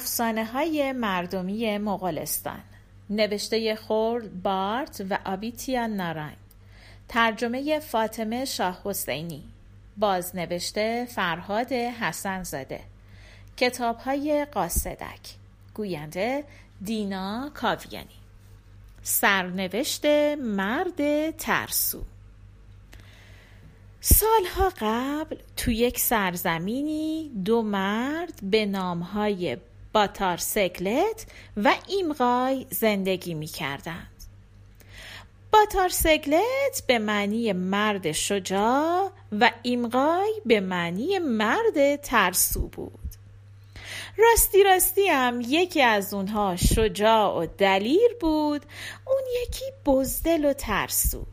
افسانه های مردمی مغولستان. نوشته خورد بارت و آبیتیا نارنگ. ترجمه فاطمه شاه حسینی. بازنوشته فرهاد حسن زاده کتاب های قاصدک. گوینده دینا کاویانی. سرنوشت مرد ترسو. سالها قبل تو یک سرزمینی دو مرد به نامهای باتار سگلت و ایمغای زندگی می کردند. باتار سگلت به معنی مرد شجاع و ایمغای به معنی مرد ترسو بود. راستی راستی هم یکی از اونها شجاع و دلیر بود اون یکی بزدل و ترسو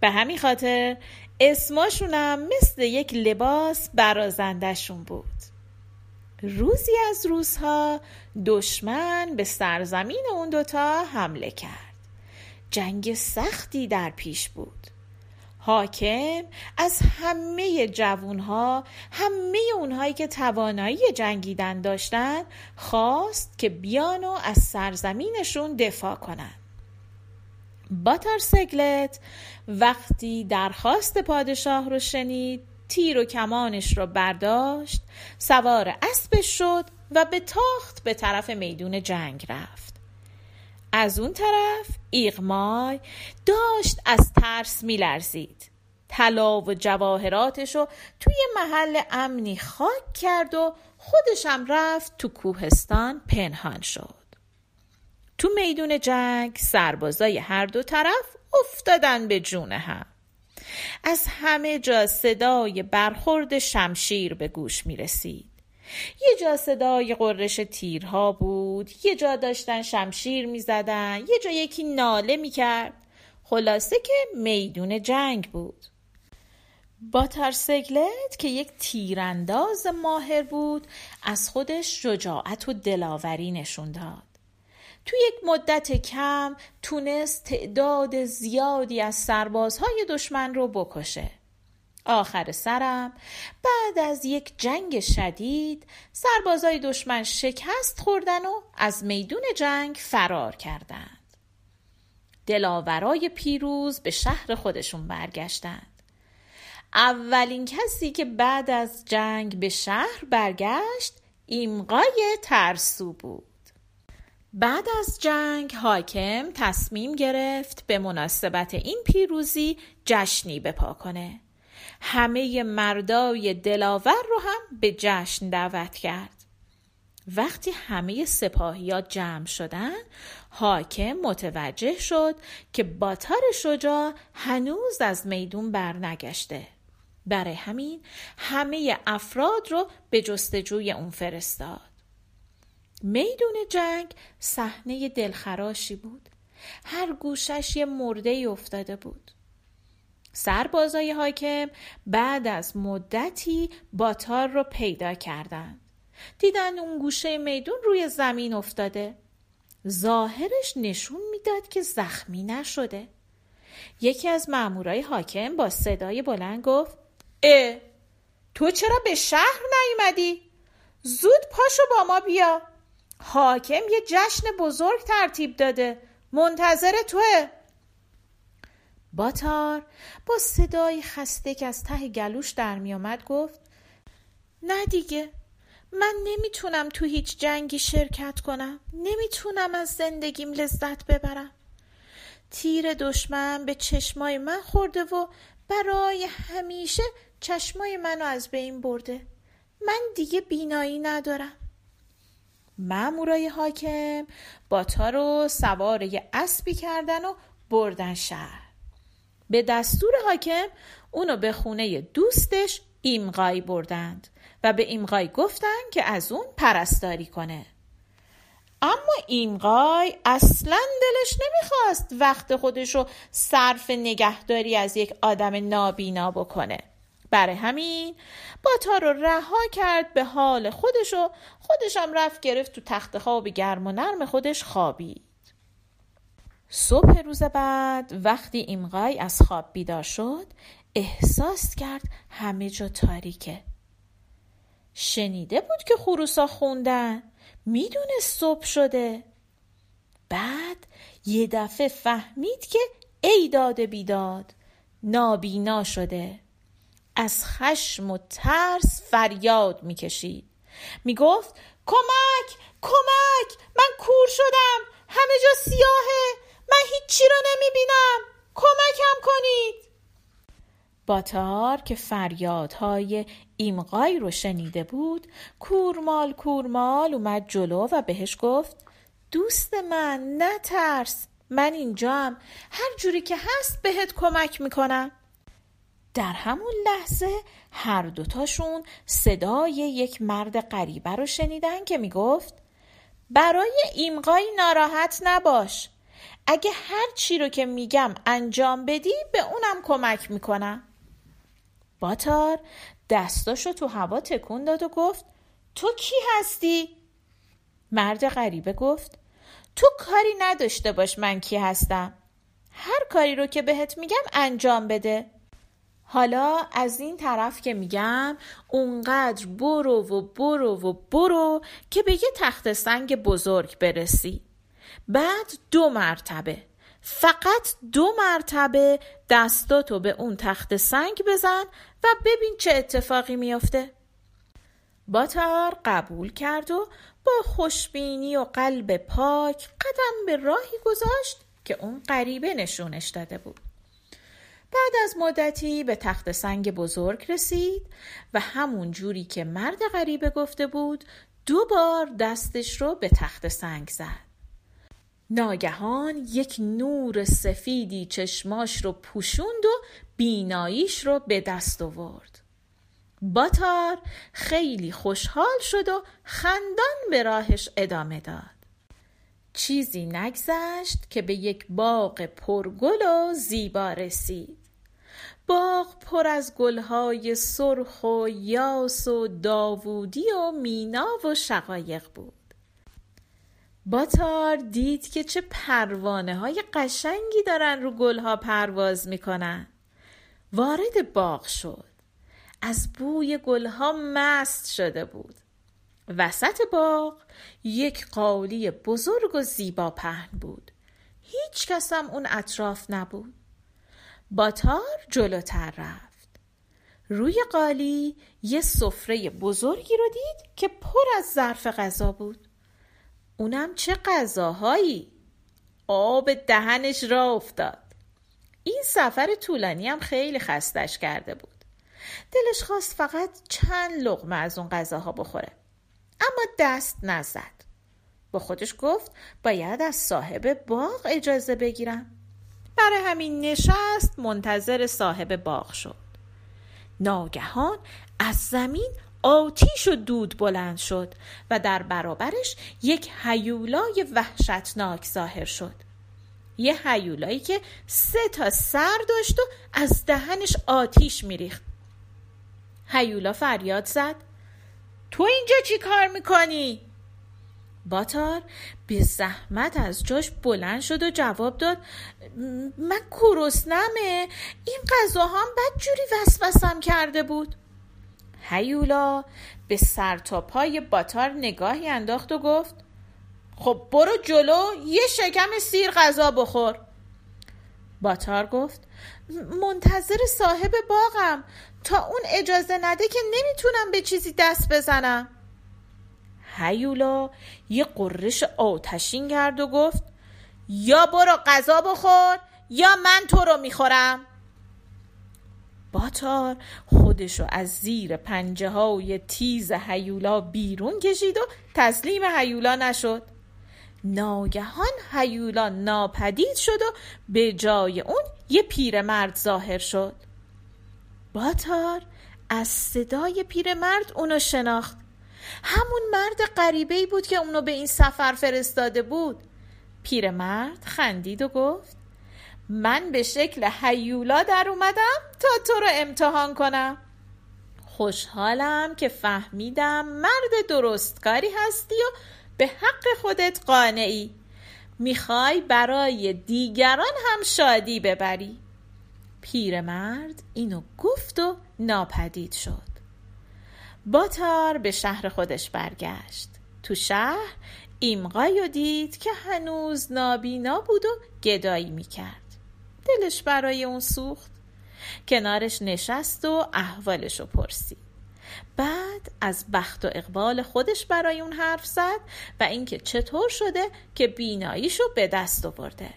به همین خاطر اسماشونم مثل یک لباس برازندشون بود روزی از روزها دشمن به سرزمین اون دوتا حمله کرد. جنگ سختی در پیش بود. حاکم از همه جوونها همه اونهایی که توانایی جنگیدن داشتن خواست که بیان و از سرزمینشون دفاع کنن. باتار سگلت وقتی درخواست پادشاه رو شنید تیر و کمانش رو برداشت سوار اسبش شد و به تاخت به طرف میدون جنگ رفت. از اون طرف ایغمای داشت از ترس میلرزید. طلا و جواهراتش رو توی محل امنی خاک کرد و خودشم رفت تو کوهستان پنهان شد. تو میدون جنگ سربازای هر دو طرف افتادن به جون هم. از همه جا صدای برخورد شمشیر به گوش می رسید یه جا صدای قررش تیرها بود یه جا داشتن شمشیر می زدن یه جا یکی ناله می کرد خلاصه که میدون جنگ بود. با ترسگلت که یک تیرانداز ماهر بود از خودش شجاعت و دلاوری نشون داد. تو یک مدت کم تونست تعداد زیادی از سربازهای دشمن رو بکشه. آخر سرم بعد از یک جنگ شدید سربازای دشمن شکست خوردن و از میدون جنگ فرار کردند. دلاورای پیروز به شهر خودشون برگشتند. اولین کسی که بعد از جنگ به شهر برگشت ایمقای ترسو بود. بعد از جنگ حاکم تصمیم گرفت به مناسبت این پیروزی جشنی بپا کنه. همه مردای دلاور رو هم به جشن دعوت کرد. وقتی همه سپاهیات جمع شدن حاکم متوجه شد که باتار شجاع هنوز از میدون برنگشته. برای همین همه افراد رو به جستجوی اون فرستاد. میدون جنگ صحنه دلخراشی بود. هر گوشش یه مرده افتاده بود. سربازای حاکم بعد از مدتی باتار رو پیدا کردند. دیدن اون گوشه میدون روی زمین افتاده. ظاهرش نشون می‌داد که زخمی نشده. یکی از مامورای حاکم با صدای بلند گفت اه تو چرا به شهر نیومدی؟ زود پاشو با ما بیا. حاکم یه جشن بزرگ ترتیب داده. منتظر توه. باتار با صدای خسته که از ته گلوش در میامد گفت نه دیگه من نمی‌تونم تو هیچ جنگی شرکت کنم. نمی‌تونم از زندگیم لذت ببرم. تیر دشمن به چشمای من خورده و برای همیشه چشمای منو از بین برده. من دیگه بینایی ندارم. مامورای حاکم باتا رو سوار یه اسبی کردن و بردن شهر. به دستور حاکم اونو به خونه دوستش ایمقای بردند و به ایمقای گفتن که از اون پرستاری کنه. اما ایمقای اصلا دلش نمی‌خواست وقت خودش رو صرف نگهداری از یک آدم نابینا بکنه. برای همین. باتا رو رها کرد به حال خودش و خودشم رفت گرفت تو تخت خواب گرم و نرم خودش خوابید. صبح روز بعد وقتی ایمقای از خواب بیدار شد احساس کرد همه جا تاریکه. شنیده بود که خروسا خوندن. می‌دونه صبح شده. بعد یه دفعه فهمید که ای داد بیداد نابینا شده. از خشم و ترس فریاد می‌کشید. می‌گفت کمک کمک! من کور شدم! همه جا سیاهه! من هیچی رو نمی‌بینم! کمکم کنید! باتار که فریادهای ایمقای رو شنیده بود کورمال کورمال اومد جلو و بهش گفت دوست من نترس! من اینجام. هر جوری که هست بهت کمک می‌کنم. در همون لحظه هر دوتاشون صدای یک مرد غریبه رو شنیدن که می‌گفت برای ایمقای ناراحت نباش. اگه هر چی رو که میگم انجام بدی به اونم کمک می‌کنم باتار دستاشو تو هوا تکون داد و گفت تو کی هستی؟ مرد غریبه گفت تو کاری نداشته باش من کی هستم. هر کاری رو که بهت میگم انجام بده. حالا از این طرف که میگم اونقدر برو و برو و برو که به یه تخت سنگ بزرگ برسی. بعد دو مرتبه فقط دو مرتبه دستاتو به اون تخت سنگ بزن و ببین چه اتفاقی میافته. باتار قبول کرد و با خوشبینی و قلب پاک قدم به راهی گذاشت که اون غریبه نشونش داده بود. بعد از مدتی به تخت سنگ بزرگ رسید و همون جوری که مرد غریبه گفته بود دو بار دستش رو به تخت سنگ زد. ناگهان یک نور سفیدی چشماش رو پوشوند و بیناییش رو به دست آورد. باتار خیلی خوشحال شد و خندان به راهش ادامه داد. چیزی نگذشت که به یک باغ پرگل و زیبا رسید. باغ پر از گلهای سرخ و یاس و داوودی و مینا و شقایق بود. باتار دید که چه پروانه های قشنگی دارن رو گلها پرواز می‌کنن. وارد باغ شد. از بوی گلها مست شده بود. وسط باغ یک قالی بزرگ و زیبا پهن بود. هیچ کس هم اون اطراف نبود. باتار جلوتر رفت. روی قالی یه سفره بزرگی رو دید که پر از ظرف غذا بود. اونم چه غذاهایی؟ آب دهنش را افتاد. این سفر طولانی هم خیلی خستش کرده بود. دلش خواست فقط چند لغمه از اون غذاها بخوره. اما دست نزد. با خودش گفت باید از صاحب باغ اجازه بگیرم. برای همین نشست منتظر صاحب باغ شد. ناگهان از زمین آتیش و دود بلند شد و در برابرش یک هیولای وحشتناک ظاهر شد. یه هیولایی که سه تا سر داشت و از دهنش آتیش میریخت. هیولا فریاد زد. تو اینجا چی کار می‌کنی؟ باتار به زحمت از جاش بلند شد و جواب داد من نمه این غذاها هم بدجوری وسوسم کرده بود. هیولا به سر تا پای باتار نگاهی انداخت و گفت خب برو جلو یه شکم سیر غذا بخور. باتار گفت منتظر صاحب باغم تا اون اجازه نده که نمی‌تونم به چیزی دست بزنم. هیولا یه قررش آتشین کرد و گفت یا برو غذا بخور یا من تو رو می‌خورم. باتار خودشو از زیر پنجه های تیز هیولا بیرون کشید و تسلیم هیولا نشد. ناگهان هیولا ناپدید شد و به جای اون یه پیرمرد ظاهر شد. باتار از صدای پیرمرد اونو شناخت. همون مرد غریبه بود که اونو به این سفر فرستاده بود. پیرمرد خندید و گفت من به شکل هیولا در اومدم تا تو رو امتحان کنم. خوشحالم که فهمیدم مرد درستکاری هستی و به حق خودت قانعی. می‌خوای برای دیگران هم شادی ببری. پیرمرد اینو گفت و ناپدید شد. باتار به شهر خودش برگشت. تو شهر ایمقای دید که هنوز نابینا بود و گدایی می‌کرد. دلش برای اون سوخت. کنارش نشست و احوالش رو پرسید. بعد از بخت و اقبال خودش برای اون حرف زد و اینکه چطور شده که بیناییشو به دست آورده.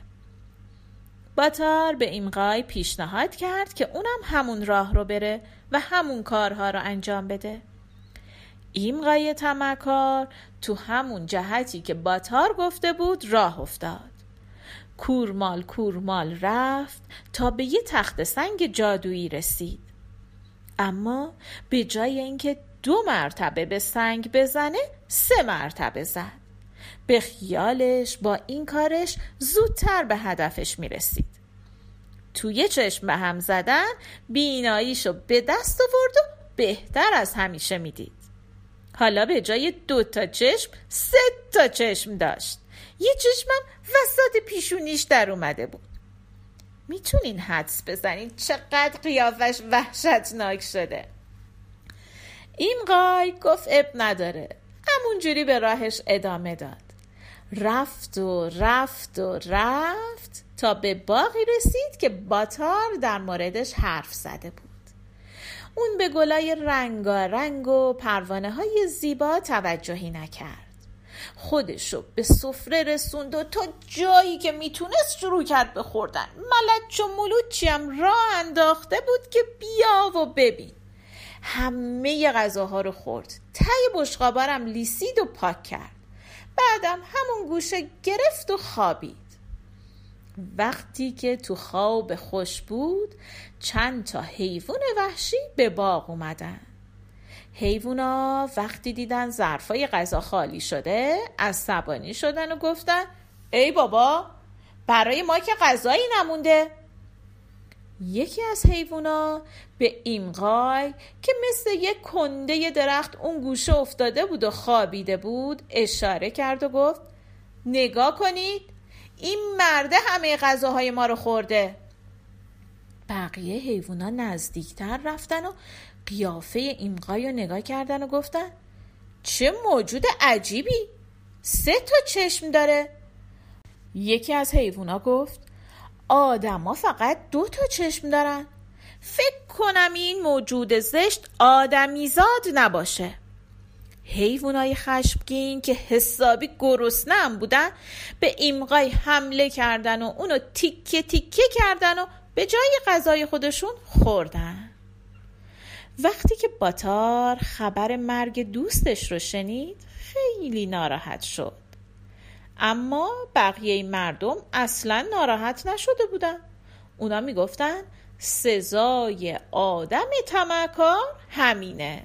باتار به ایمقای پیشنهاد کرد که اونم همون راه رو بره و همون کارها رو انجام بده. ایمقای تمکار تو همون جهتی که باتار گفته بود راه افتاد. کورمال کورمال رفت تا به یه تخت سنگ جادویی رسید. اما به جای اینکه دو مرتبه به سنگ بزنه سه مرتبه زد. به خیالش با این کارش زودتر به هدفش می‌رسید. توی چشم به هم زدن بیناییشو به دست آورد و بهتر از همیشه می‌دید. حالا به جای دو تا چشم سه تا چشم داشت. یه چشمم وسط پیشونیش در اومده بود. می‌تونین حدس بزنین چقدر قیافش وحشتناک شده. این قای گفت اب نداره. همونجوری به راهش ادامه داد. رفت و رفت و رفت تا به باقی رسید که باتار در موردش حرف زده بود. اون به گلای رنگارنگ و پروانه های زیبا توجهی نکرد. خودشو به سفره رسوند و تا جایی که می‌تونست شروع کرد به خوردن. ملچ و ملوچی هم راه انداخته بود که بیا و ببین. همه غذاها رو خورد. تی بشقابارم لیسید و پاک کرد. بعدم همون گوشه گرفت و خوابید. وقتی که تو خواب خوش بود چند تا حیوان وحشی به باغ اومدن. حیوونا وقتی دیدن ظرفای غذا خالی شده از سبانی شدن و گفتن ای بابا برای ما که غذایی نمونده. یکی از حیوونا به ایمقای که مثل یک کنده درخت اون گوشه افتاده بود و خوابیده بود اشاره کرد و گفت نگاه کنید این مرده همه غذاهای ما رو خورده. بقیه حیوونا نزدیکتر رفتن و قیافه ایمقای رو نگاه کردن و گفتن چه موجود عجیبی. سه تا چشم داره. یکی از حیوونا گفت آدما فقط دو تا چشم دارن. فکر کنم این موجود زشت آدمیزاد نباشه. حیوانای خشمگین که حسابی گرسنه بودن به ایمقای حمله کردن و اونو تیکه تیکه کردن و به جای غذای خودشون خوردن. وقتی که باتار خبر مرگ دوستش رو شنید خیلی ناراحت شد. اما بقیه مردم اصلا ناراحت نشده بودن. اونا می‌گفتن سزای آدم تمکار همینه.